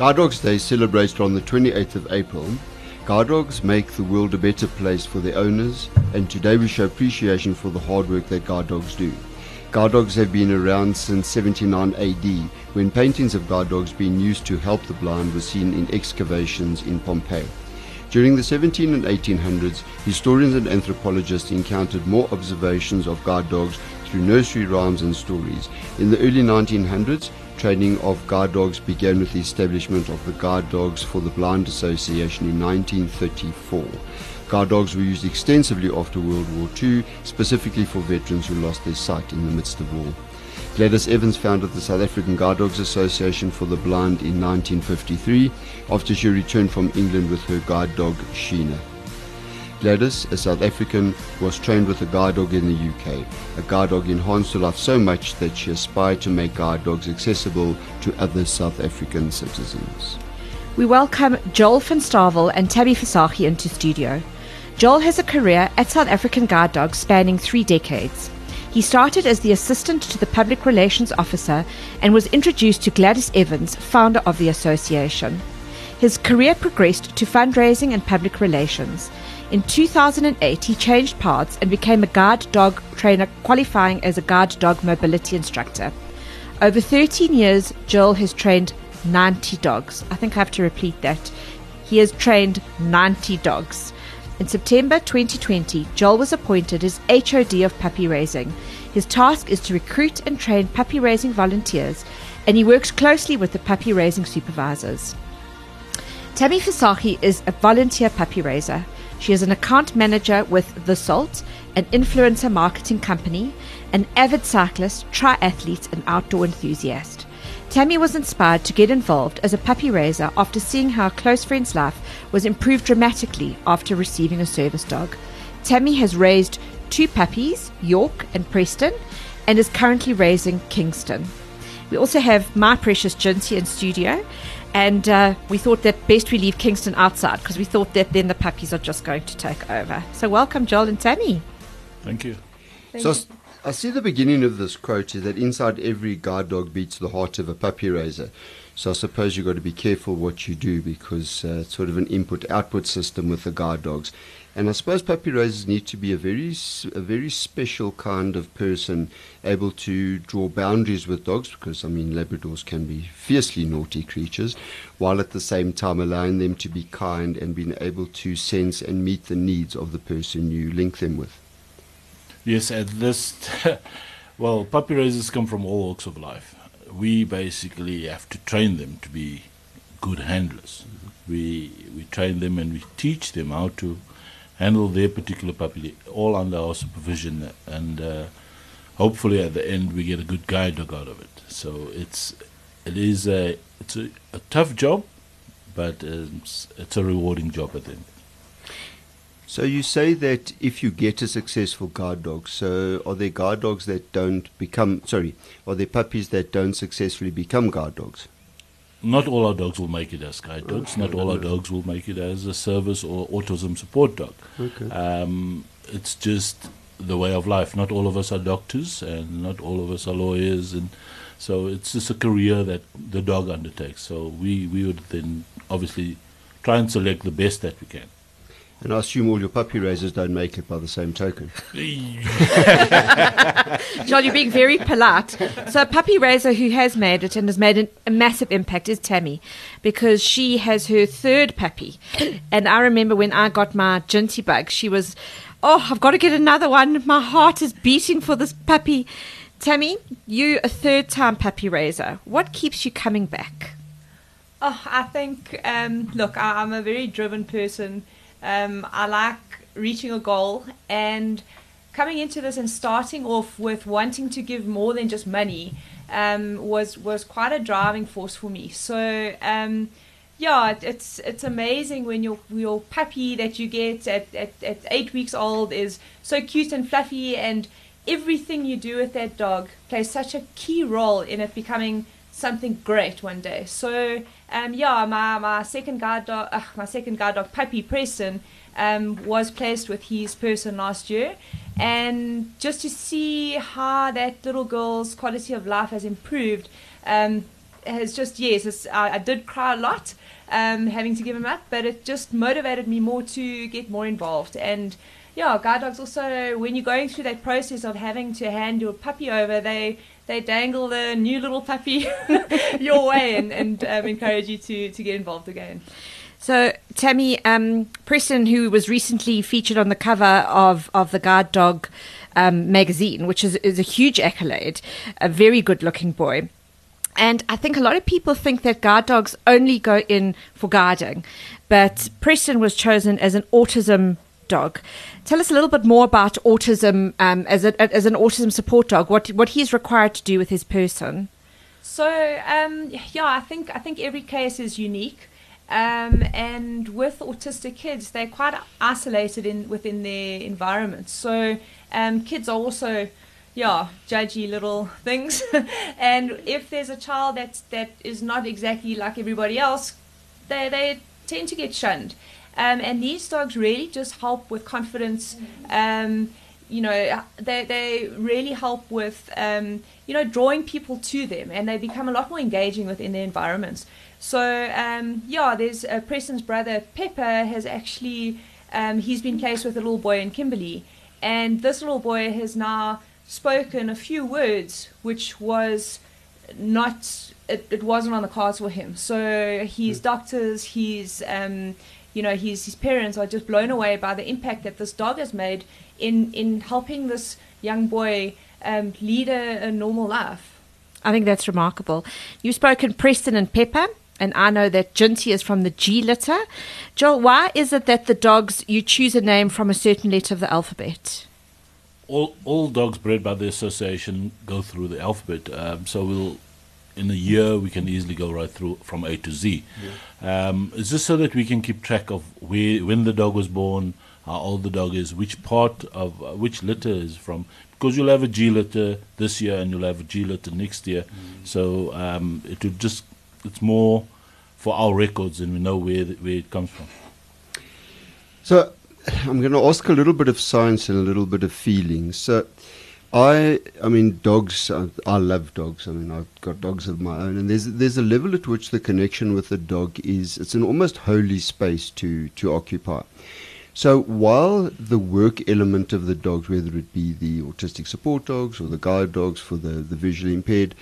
Guide Dogs Day is celebrated on the 28th of April. Guide dogs make the world a better place for their owners, and today we show appreciation for the hard work that guide dogs do. Guide dogs have been around since 79 AD, when paintings of guide dogs being used to help the blind were seen in excavations in Pompeii. During the 17 and 1800s, historians and anthropologists encountered more observations of guide dogs through nursery rhymes and stories. In the early 1900s, training of guide dogs began with the establishment of the Guide Dogs for the Blind Association in 1934. Guide dogs were used extensively after World War II, specifically for veterans who lost their sight in the midst of war. Gladys Evans founded the South African Guide Dogs Association for the Blind in 1953 after she returned from England with her guide dog Sheena. Gladys, a South African, was trained with a guide dog in the UK. A guide dog enhanced her life so much that she aspired to make guide dogs accessible to other South African citizens. We welcome Joel van Stavel and Tammy Fasahi into studio. Joel has a career at South African Guide Dogs spanning three decades. He started as the assistant to the public relations officer and was introduced to Gladys Evans, founder of the association. His career progressed to fundraising and public relations. In 2008, he changed paths and became a guide dog trainer, qualifying as a guide dog mobility instructor. Over 13 years, Joel has trained 90 dogs. I think I have to repeat that. He has trained 90 dogs. In September 2020, Joel was appointed as HOD of puppy raising. His task is to recruit and train puppy raising volunteers, and he works closely with the puppy raising supervisors. Tammy Fasahi is a volunteer puppy raiser. She is an account manager with The Salt, an influencer marketing company, an avid cyclist, triathlete, and outdoor enthusiast. Tammy was inspired to get involved as a puppy raiser after seeing how a close friend's life was improved dramatically after receiving a service dog. Tammy has raised two puppies, York and Preston, and is currently raising Kingston. We also have my precious Ginty in studio, and uh, we thought that best we leave Kingston outside because we thought that then the puppies are just going to take over. So welcome, Joel and Tammy. Thank you. Thank so you. I see the beginning of this quote is that inside every guide dog beats the heart of a puppy raiser. So I suppose you've got to be careful what you do because uh, it's sort of an input-output system with the guide dogs. And I suppose puppy raisers need to be a very, a very special kind of person, able to draw boundaries with dogs, because I mean Labradors can be fiercely naughty creatures, while at the same time allowing them to be kind and being able to sense and meet the needs of the person you link them with. Yes, at this, well, puppy raisers come from all walks of life. We basically have to train them to be good handlers. Mm-hmm. We we train them and we teach them how to handle their particular puppy, all under our supervision, and uh, hopefully at the end we get a good guide dog out of it. So it's it is a it's a, a tough job, but it's, it's a rewarding job at the end. So you say that if you get a successful guide dog, so are there guide dogs that don't become sorry, are there puppies that don't successfully become guide dogs? Not all our dogs will make it as guide dogs. Okay. Not all our dogs will make it as a service or autism support dog. Okay. Um, it's just the way of life. Not all of us are doctors, and not all of us are lawyers, and so it's just a career that the dog undertakes. So we we would then obviously try and select the best that we can. And I assume all your puppy raisers don't make it by the same token. John, you're being very polite. So, a puppy raiser who has made it and has made an, a massive impact is Tammy, because she has her third puppy. And I remember when I got my Ginty bug, she was, oh, I've got to get another one. My heart is beating for this puppy. Tammy, you a third time puppy raiser. What keeps you coming back? Oh, I think, um, look, I, I'm a very driven person um, I like reaching a goal and coming into this and starting off with wanting to give more than just money um, was was quite a driving force for me. So um, yeah, it's it's amazing when your your puppy that you get at, at, at eight weeks old is so cute and fluffy and everything you do with that dog plays such a key role in it becoming something great one day. So um, yeah, my, my second guide dog, uh, my second guide dog, Puppy Preston, um, was placed with his person last year, and just to see how that little girl's quality of life has improved, um, has just yes, I, I did cry a lot um, having to give him up, but it just motivated me more to get more involved and. Yeah, guide dogs also when you're going through that process of having to hand your puppy over, they they dangle the new little puppy your way and, and um, encourage you to, to get involved again. So, Tammy, um, Preston, who was recently featured on the cover of, of the Guide Dog um, magazine, which is, is a huge accolade, a very good looking boy. And I think a lot of people think that guide dogs only go in for guiding, but Preston was chosen as an autism dog. Tell us a little bit more about autism um, as, a, as an autism support dog. What what he's required to do with his person. So um, yeah, I think I think every case is unique. Um, and with autistic kids, they're quite isolated in within their environment. So um, kids are also, yeah, judgy little things. and if there's a child that that is not exactly like everybody else, they they tend to get shunned. Um, and these dogs really just help with confidence. Um, you know, they, they really help with, um, you know, drawing people to them and they become a lot more engaging within their environments. So um, yeah, there's uh, Preston's brother Pepper has actually um, he's been placed with a little boy in Kimberley, and this little boy has now spoken a few words, which was not it, it wasn't on the cards for him. So his mm. doctors, he's, um, you know his his parents are just blown away by the impact that this dog has made in in helping this young boy um, lead a, a normal life. I think that's remarkable. You've spoken Preston and Pepper and I know that Ginty is from the G litter. Joel, why is it that the dogs you choose a name from a certain letter of the alphabet? All all dogs bred by the association go through the alphabet. Um, so we'll in a year we can easily go right through from A to Z. Yeah. Um, it's just so that we can keep track of where when the dog was born, how old the dog is, which part of uh, which litter is from. Because you'll have a G litter this year and you'll have a G litter next year, mm. so um, it would just it's more for our records and we know where the, where it comes from. So I'm going to ask a little bit of science and a little bit of feeling. So I I mean dogs I, I love dogs. I mean I've got dogs of my own and there's there's a level at which the connection with the dog is it's an almost holy space to to occupy. So while the work element of the dogs, whether it be the autistic support dogs or the guide dogs for the, the visually impaired,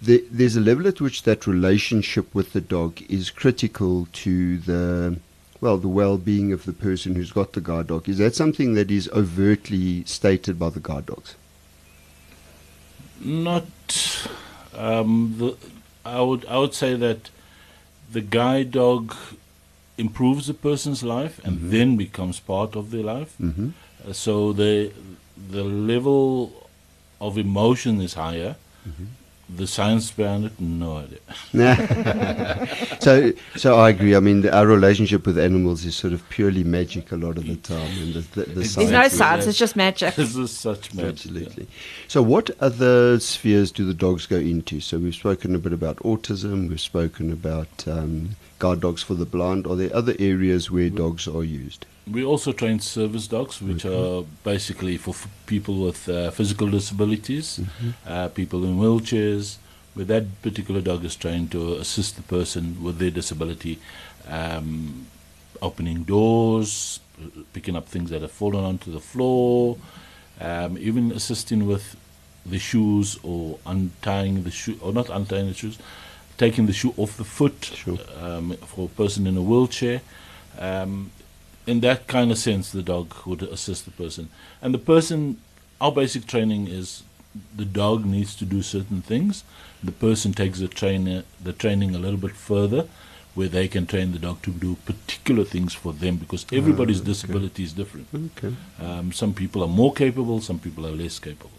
the, there's a level at which that relationship with the dog is critical to the well the well-being of the person who's got the guide dog. Is that something that is overtly stated by the guide dogs? Not. Um, the, I would I would say that the guide dog improves a person's life and mm-hmm. then becomes part of their life. Mm-hmm. Uh, so the the level of emotion is higher. Mm-hmm the science behind it, no idea. so, so I agree. I mean, the, our relationship with animals is sort of purely magic a lot of the time. And the, the, the There's no science; it's just magic. this is such magic. Absolutely. Yeah. So, what other spheres do the dogs go into? So, we've spoken a bit about autism. We've spoken about um, guard dogs for the blind. Are there other areas where dogs are used? We also train service dogs, which okay. are basically for f- people with uh, physical disabilities, mm-hmm. uh, people in wheelchairs. Where that particular dog is trained to assist the person with their disability, um, opening doors, picking up things that have fallen onto the floor, um, even assisting with the shoes or untying the shoe, or not untying the shoes, taking the shoe off the foot sure. um, for a person in a wheelchair. Um, in that kind of sense, the dog would assist the person. And the person, our basic training is the dog needs to do certain things. The person takes the trainer, the training a little bit further, where they can train the dog to do particular things for them because ah, everybody's okay. disability is different. Okay. Um, some people are more capable, some people are less capable.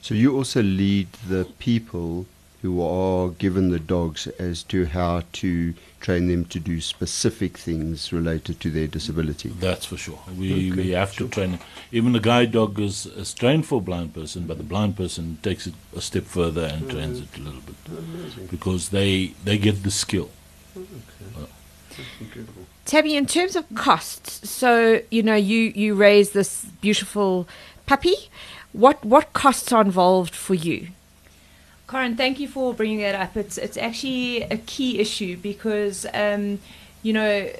So you also lead the people who are given the dogs as to how to train them to do specific things related to their disability. That's for sure. We, okay, we have sure. to train. Even the guide dog is, is, trained for a blind person, but the blind person takes it a step further and mm-hmm. trains it a little bit Amazing. because they they get the skill. Okay. Tammy, in terms of costs, so you know you you raise this beautiful puppy. What what costs are involved for you? Corin, thank you for bringing that up. It's it's actually a key issue because um, you know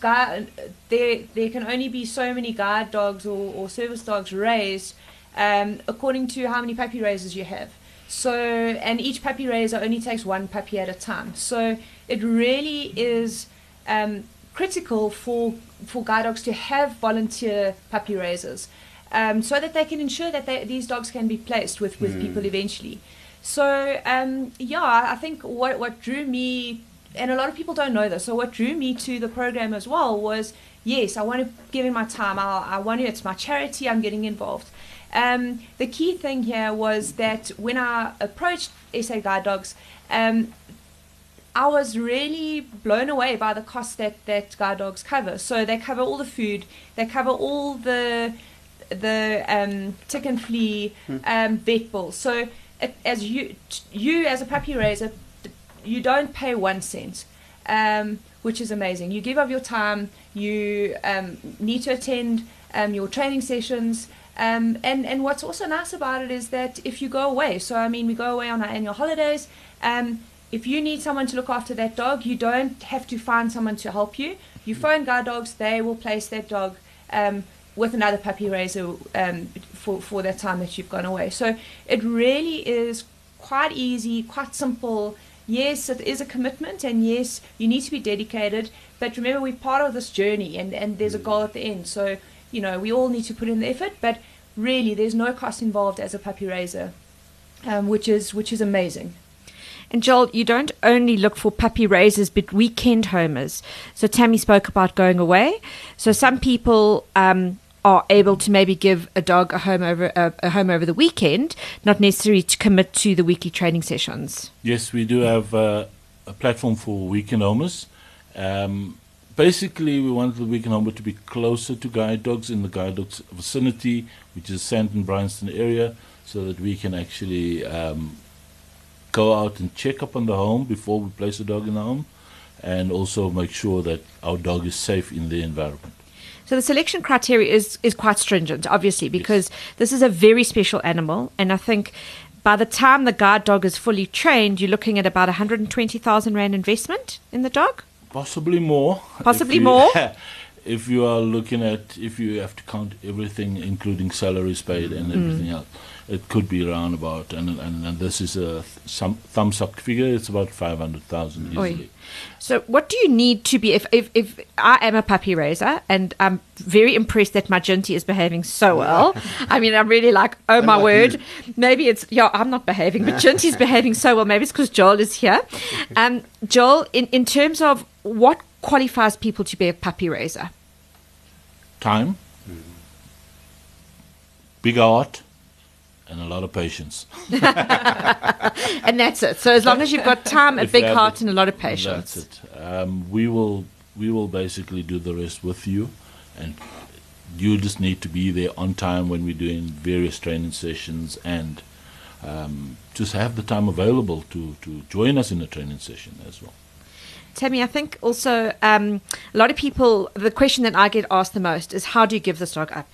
guide, there there can only be so many guide dogs or, or service dogs raised um, according to how many puppy raisers you have. So and each puppy raiser only takes one puppy at a time. So it really is um, critical for for guide dogs to have volunteer puppy raisers. Um, so that they can ensure that they, these dogs can be placed with, with mm. people eventually. So um, yeah, I think what what drew me, and a lot of people don't know this. So what drew me to the program as well was yes, I want to give in my time. I, I want to. It's my charity. I'm getting involved. Um, the key thing here was that when I approached SA Guide Dogs, um, I was really blown away by the cost that that guide dogs cover. So they cover all the food, they cover all the the um, tick and flea hmm. um, vet bills. So as you you as a puppy raiser, you don't pay one cent, um, which is amazing. You give up your time. You um, need to attend um, your training sessions. Um, and and what's also nice about it is that if you go away, so I mean we go away on our annual holidays. Um, if you need someone to look after that dog, you don't have to find someone to help you. You phone guide dogs; they will place that dog um, with another puppy raiser um, for, for that time that you've gone away. So it really is quite easy, quite simple. Yes, it is a commitment, and yes, you need to be dedicated. But remember, we're part of this journey, and, and there's a mm. goal at the end. So, you know, we all need to put in the effort, but really, there's no cost involved as a puppy raiser, um, which is which is amazing. And Joel, you don't only look for puppy raisers, but weekend homers. So Tammy spoke about going away. So some people um, are able to maybe give a dog a home over a, a, home over the weekend, not necessarily to commit to the weekly training sessions. Yes, we do have uh, a platform for weekend homers. Um, basically, we want the weekend homer to be closer to guide dogs in the guide dogs vicinity, which is Sandton Bryanston area, so that we can actually um, go out and check up on the home before we place the dog in the home, and also make sure that our dog is safe in the environment. So the selection criteria is is quite stringent, obviously, because yes. this is a very special animal, and I think by the time the guide dog is fully trained, you're looking at about 120,000 rand investment in the dog. Possibly more. Possibly you, more. if you are looking at if you have to count everything, including salaries paid and everything mm. else it could be around about, and, and, and this is a some thumbs up figure, it's about 500,000 easily. Oy. So, what do you need to be? If, if, if I am a puppy raiser and I'm very impressed that my Ginty is behaving so well, I mean, I'm really like, oh my word, maybe it's, yeah, I'm not behaving, but Ginty's behaving so well. Maybe it's because Joel is here. Um, Joel, in, in terms of what qualifies people to be a puppy raiser? Time, big heart, and a lot of patience. and that's it. So as long as you've got time, a if big heart, and a lot of patience. That's it. Um, we will we will basically do the rest with you, and you just need to be there on time when we're doing various training sessions and um, just have the time available to, to join us in a training session as well. Tammy, I think also um, a lot of people, the question that I get asked the most is how do you give this dog up?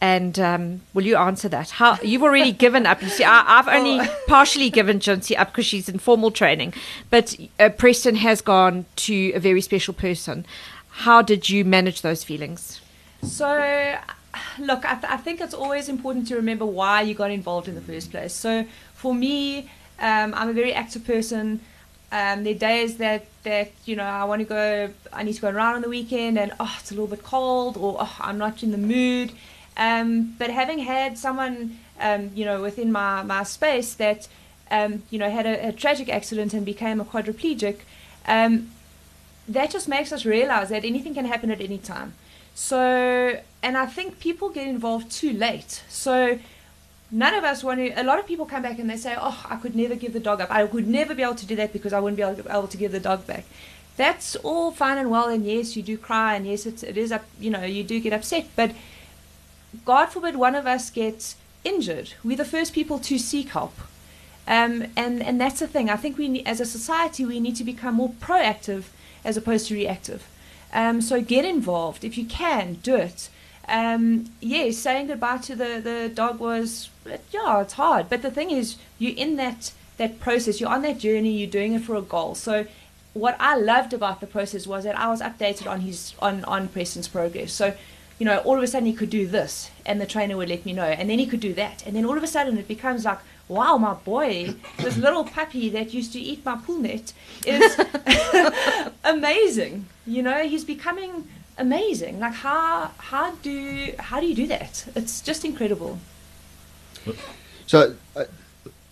And um, will you answer that? How you've already given up? You see, I, have only oh. partially given Jonesy up because she's in formal training, but uh, Preston has gone to a very special person. How did you manage those feelings? So, look, I, th- I think it's always important to remember why you got involved in the first place. So, for me, um, I'm a very active person. Um, there are days that, that you know I want to go, I need to go around on the weekend, and oh, it's a little bit cold, or oh, I'm not in the mood. Um, but having had someone, um, you know, within my, my space that, um, you know, had a, a, tragic accident and became a quadriplegic, um, that just makes us realize that anything can happen at any time. So, and I think people get involved too late. So, none of us want to. A lot of people come back and they say, "Oh, I could never give the dog up. I would never be able to do that because I wouldn't be able to, give the dog back." That's all fine and well, and yes, you do cry, and yes, it's, it is up. You know, you do get upset, but God forbid one of us gets injured, we're the first people to seek help. Um, and, and that's the thing. I think we, as a society, we need to become more proactive as opposed to reactive. Um, so get involved if you can, do it. Um, yeah, saying goodbye to the, the dog was, yeah, it's hard. But the thing is, you're in that, that process, you're on that journey, you're doing it for a goal. So what I loved about the process was that I was updated on his on, on Preston's progress. So, you know, all of a sudden he could do this and the trainer would let me know. And then he could do that. And then all of a sudden it becomes like, wow, my boy, this little puppy that used to eat my pool net is amazing. You know, he's becoming amazing. Like how how do how do you do that? It's just incredible. So uh,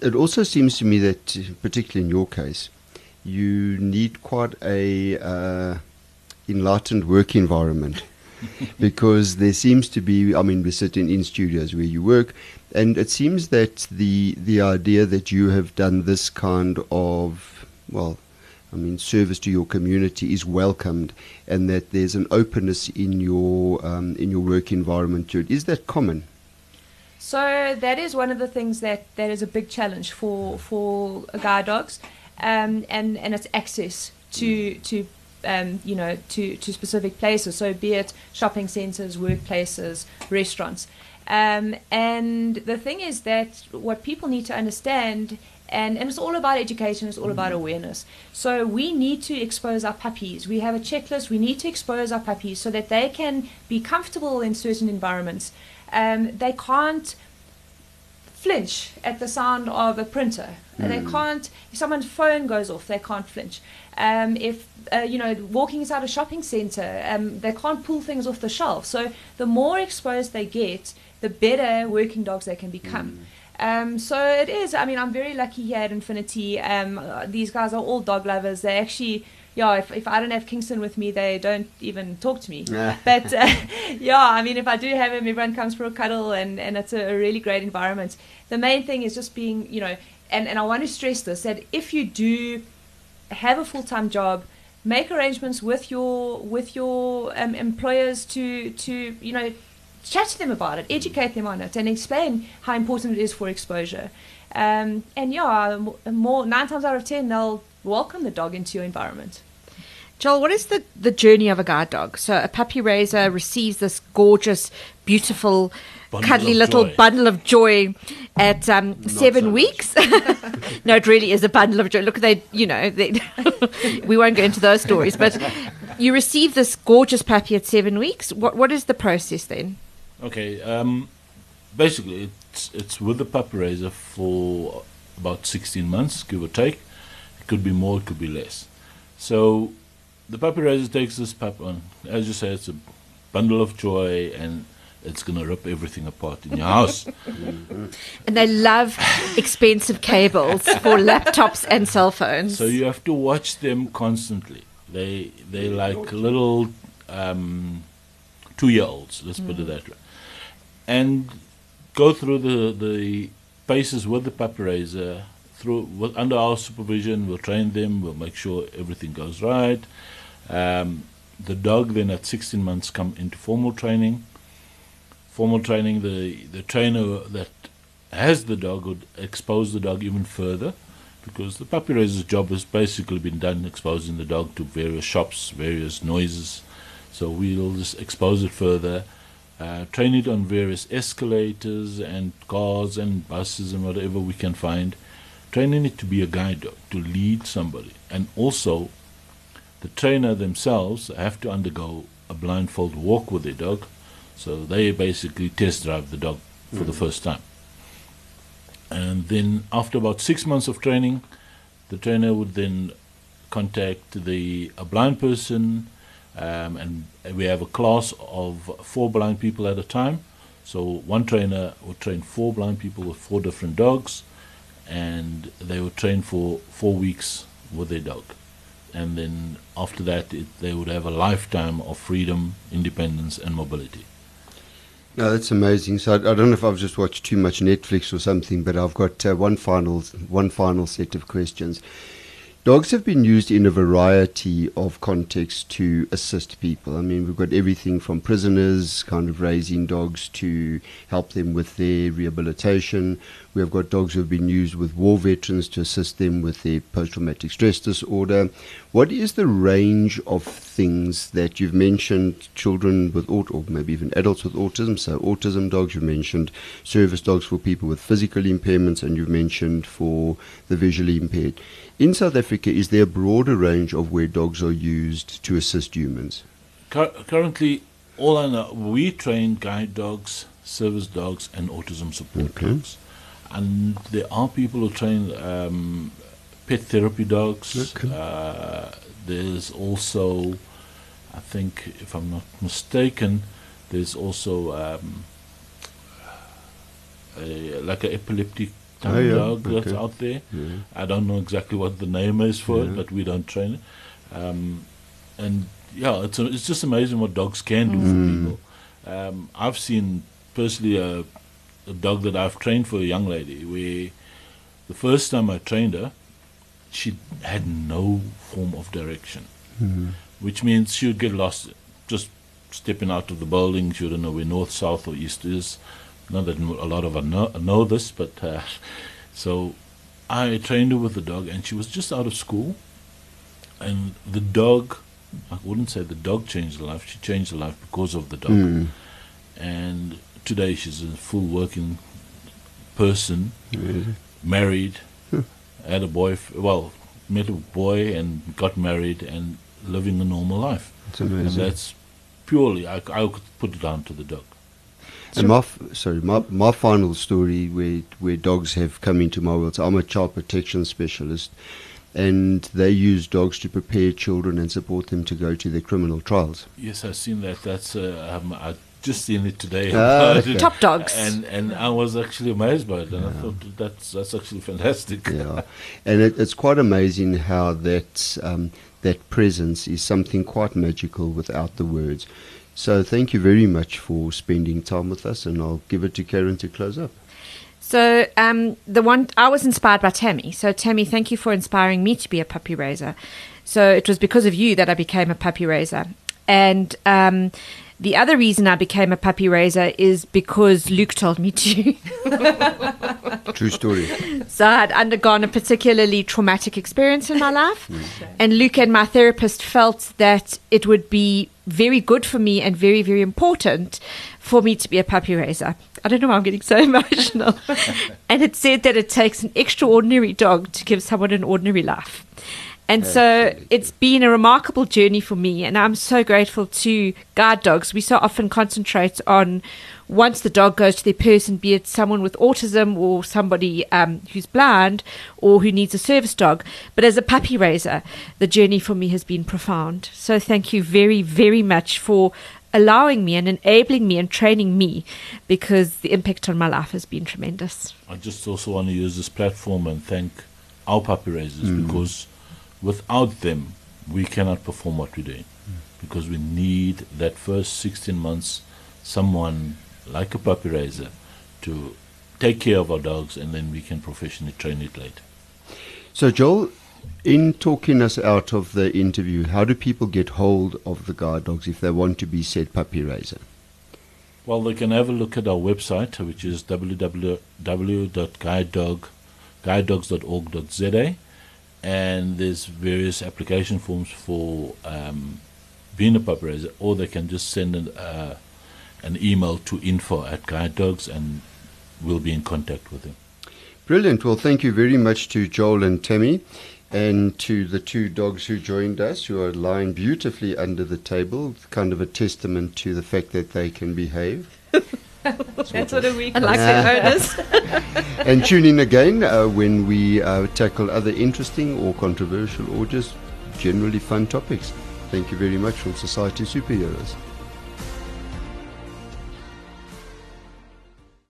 it also seems to me that, particularly in your case, you need quite a uh, enlightened work environment. because there seems to be, I mean, we're sitting in studios where you work, and it seems that the the idea that you have done this kind of, well, I mean, service to your community is welcomed, and that there's an openness in your um, in your work environment. Is that common? So that is one of the things that, that is a big challenge for for guide dogs, um, and and it's access to to um, you know to to specific places. So be it shopping centres, workplaces, restaurants. Um, and the thing is that what people need to understand and, and it's all about education, it's all about awareness. So we need to expose our puppies. We have a checklist, we need to expose our puppies so that they can be comfortable in certain environments. Um, they can't flinch at the sound of a printer. Mm. They can't, if someone's phone goes off, they can't flinch. Um, if, uh, you know, walking inside a shopping center, um, they can't pull things off the shelf. So the more exposed they get, the better working dogs they can become. Mm. Um, so it is. I mean, I'm very lucky here at Infinity. Um, these guys are all dog lovers. They actually, yeah. If, if I don't have Kingston with me, they don't even talk to me. but uh, yeah, I mean, if I do have him, everyone comes for a cuddle, and and it's a, really great environment. The main thing is just being, you know, and and I want to stress this that if you do have a full time job make arrangements with your with your um, employers to to you know chat to them about it, educate them on it, and explain how important it is for exposure. Um, and yeah, more nine times out of ten, they'll welcome the dog into your environment. Joel, what is the, the journey of a guide dog? So a puppy raiser receives this gorgeous, beautiful, bundle cuddly little joy. bundle of joy at um, seven so weeks. no, it really is a bundle of joy. Look, they, you know, they we won't go into those stories, but you receive this gorgeous puppy at seven weeks. What what is the process then? Okay. Um, basically, it's it's with the puppy raiser for about 16 months, give or take. It could be more, it could be less. So the puppy raiser takes this pup on. As you say, it's a bundle of joy and it's going to rip everything apart in your house. and they love expensive cables for laptops and cell phones. So you have to watch them constantly. They they like little um, two year olds. Let's mm. put it that way and go through the, the paces with the puppy raiser. Through with, under our supervision, we'll train them. We'll make sure everything goes right. Um, the dog then at 16 months come into formal training. Formal training, the the trainer that has the dog would expose the dog even further, because the puppy raiser's job has basically been done exposing the dog to various shops, various noises. So we'll just expose it further uh, train it on various escalators and cars and buses and whatever we can find. Training it to be a guide dog, to lead somebody. And also, the trainer themselves have to undergo a blindfold walk with their dog. So they basically test drive the dog for mm. the first time. And then, after about six months of training, the trainer would then contact the a blind person um, and we have a class of four blind people at a time. So one trainer would train four blind people with four different dogs, and they would train for four weeks with their dog. And then after that, it, they would have a lifetime of freedom, independence, and mobility. No, that's amazing. So I, I, don't know if I've just watched too much Netflix or something, but I've got uh, one final one final set of questions. Dogs have been used in a variety of contexts to assist people. I mean, we've got everything from prisoners, kind of raising dogs to help them with their rehabilitation. We have got dogs who have been used with war veterans to assist them with their post traumatic stress disorder. What is the range of things that you've mentioned children with aut- or maybe even adults with autism? So autism dogs, you've mentioned service dogs for people with physical impairments, and you've mentioned for the visually impaired. In South Africa, is there a broader range of where dogs are used to assist humans? Cur- currently, all I know, we train guide dogs, service dogs, and autism support Okay. dogs. And there are people who train um, pet therapy dogs. Okay. Uh, there's also, I think, if I'm not mistaken, there's also um, a, like an epileptic Oh, yeah, dog that's out there. Yeah. I don't know exactly what the name is for Yeah. it, but we don't train it. Um, and yeah, it's a, it's just amazing what dogs can do Mm. for people. Um, I've seen personally a, a dog that I've trained for a young lady where the first time I trained her, she had no form of direction, Mhm. which means she would get lost just stepping out of the building. She wouldn't know where north, south, or east is. Not that a lot of us know, know this, but uh, so I trained her with the dog, and she was just out of school. And the dog, I wouldn't say the dog changed her life. She changed her life because of the dog. Mm. And today she's a full working person, Yeah. married, had a boy. Well, met a boy and got married and living a normal life. And amazing. that's purely I, I could put it down to the dog. And my f- sorry, my, my final story where where dogs have come into my world. So I'm a child protection specialist, and they use dogs to prepare children and support them to go to their criminal trials. Yes, I've seen that. That's uh, um, I just seen it today. Ah, okay. it. Top dogs. and and I was actually amazed by it, and I thought that's that's actually fantastic. Yeah, and it, it's quite amazing how that um, that presence is something quite magical without the words. So thank you very much for spending time with us, and I'll give it to Karen to close up. So um, the one I was inspired by Tammy. So Tammy, thank you for inspiring me to be a puppy raiser. So it was because of you that I became a puppy raiser, and um, the other reason I became a puppy raiser is because Luke told me to. True story. So I had undergone a particularly traumatic experience in my life, and Luke and my therapist felt that it would be very good for me and very, very important for me to be a puppy raiser. I don't know why I'm getting so emotional. and it said that it takes an extraordinary dog to give someone an ordinary life. And so it's been a remarkable journey for me, and I'm so grateful to guide dogs. We so often concentrate on once the dog goes to their person, be it someone with autism or somebody um, who's blind or who needs a service dog. But as a puppy raiser, the journey for me has been profound. So thank you very, very much for allowing me and enabling me and training me because the impact on my life has been tremendous. I just also want to use this platform and thank our puppy raisers because without them, we cannot perform what we're doing. Because we need that first 16 months, someone like a puppy raiser to take care of our dogs and then we can professionally train it later. So, Joel, in talking us out of the interview, how do people get hold of the guide dogs if they want to be said puppy raiser? Well, they can have a look at our website, which is www.guidedogs.org.za, and there's various application forms for um, being a puppy raiser, or they can just send an, uh, an email to info at guide dogs, and we'll be in contact with them. Brilliant. Well, thank you very much to Joel and Tammy and to the two dogs who joined us, who are lying beautifully under the table, kind of a testament to the fact that they can behave. That's what a week. I like their owners. and tune in again uh, when we uh, tackle other interesting or controversial or just generally fun topics. Thank you very much from Society Superheroes.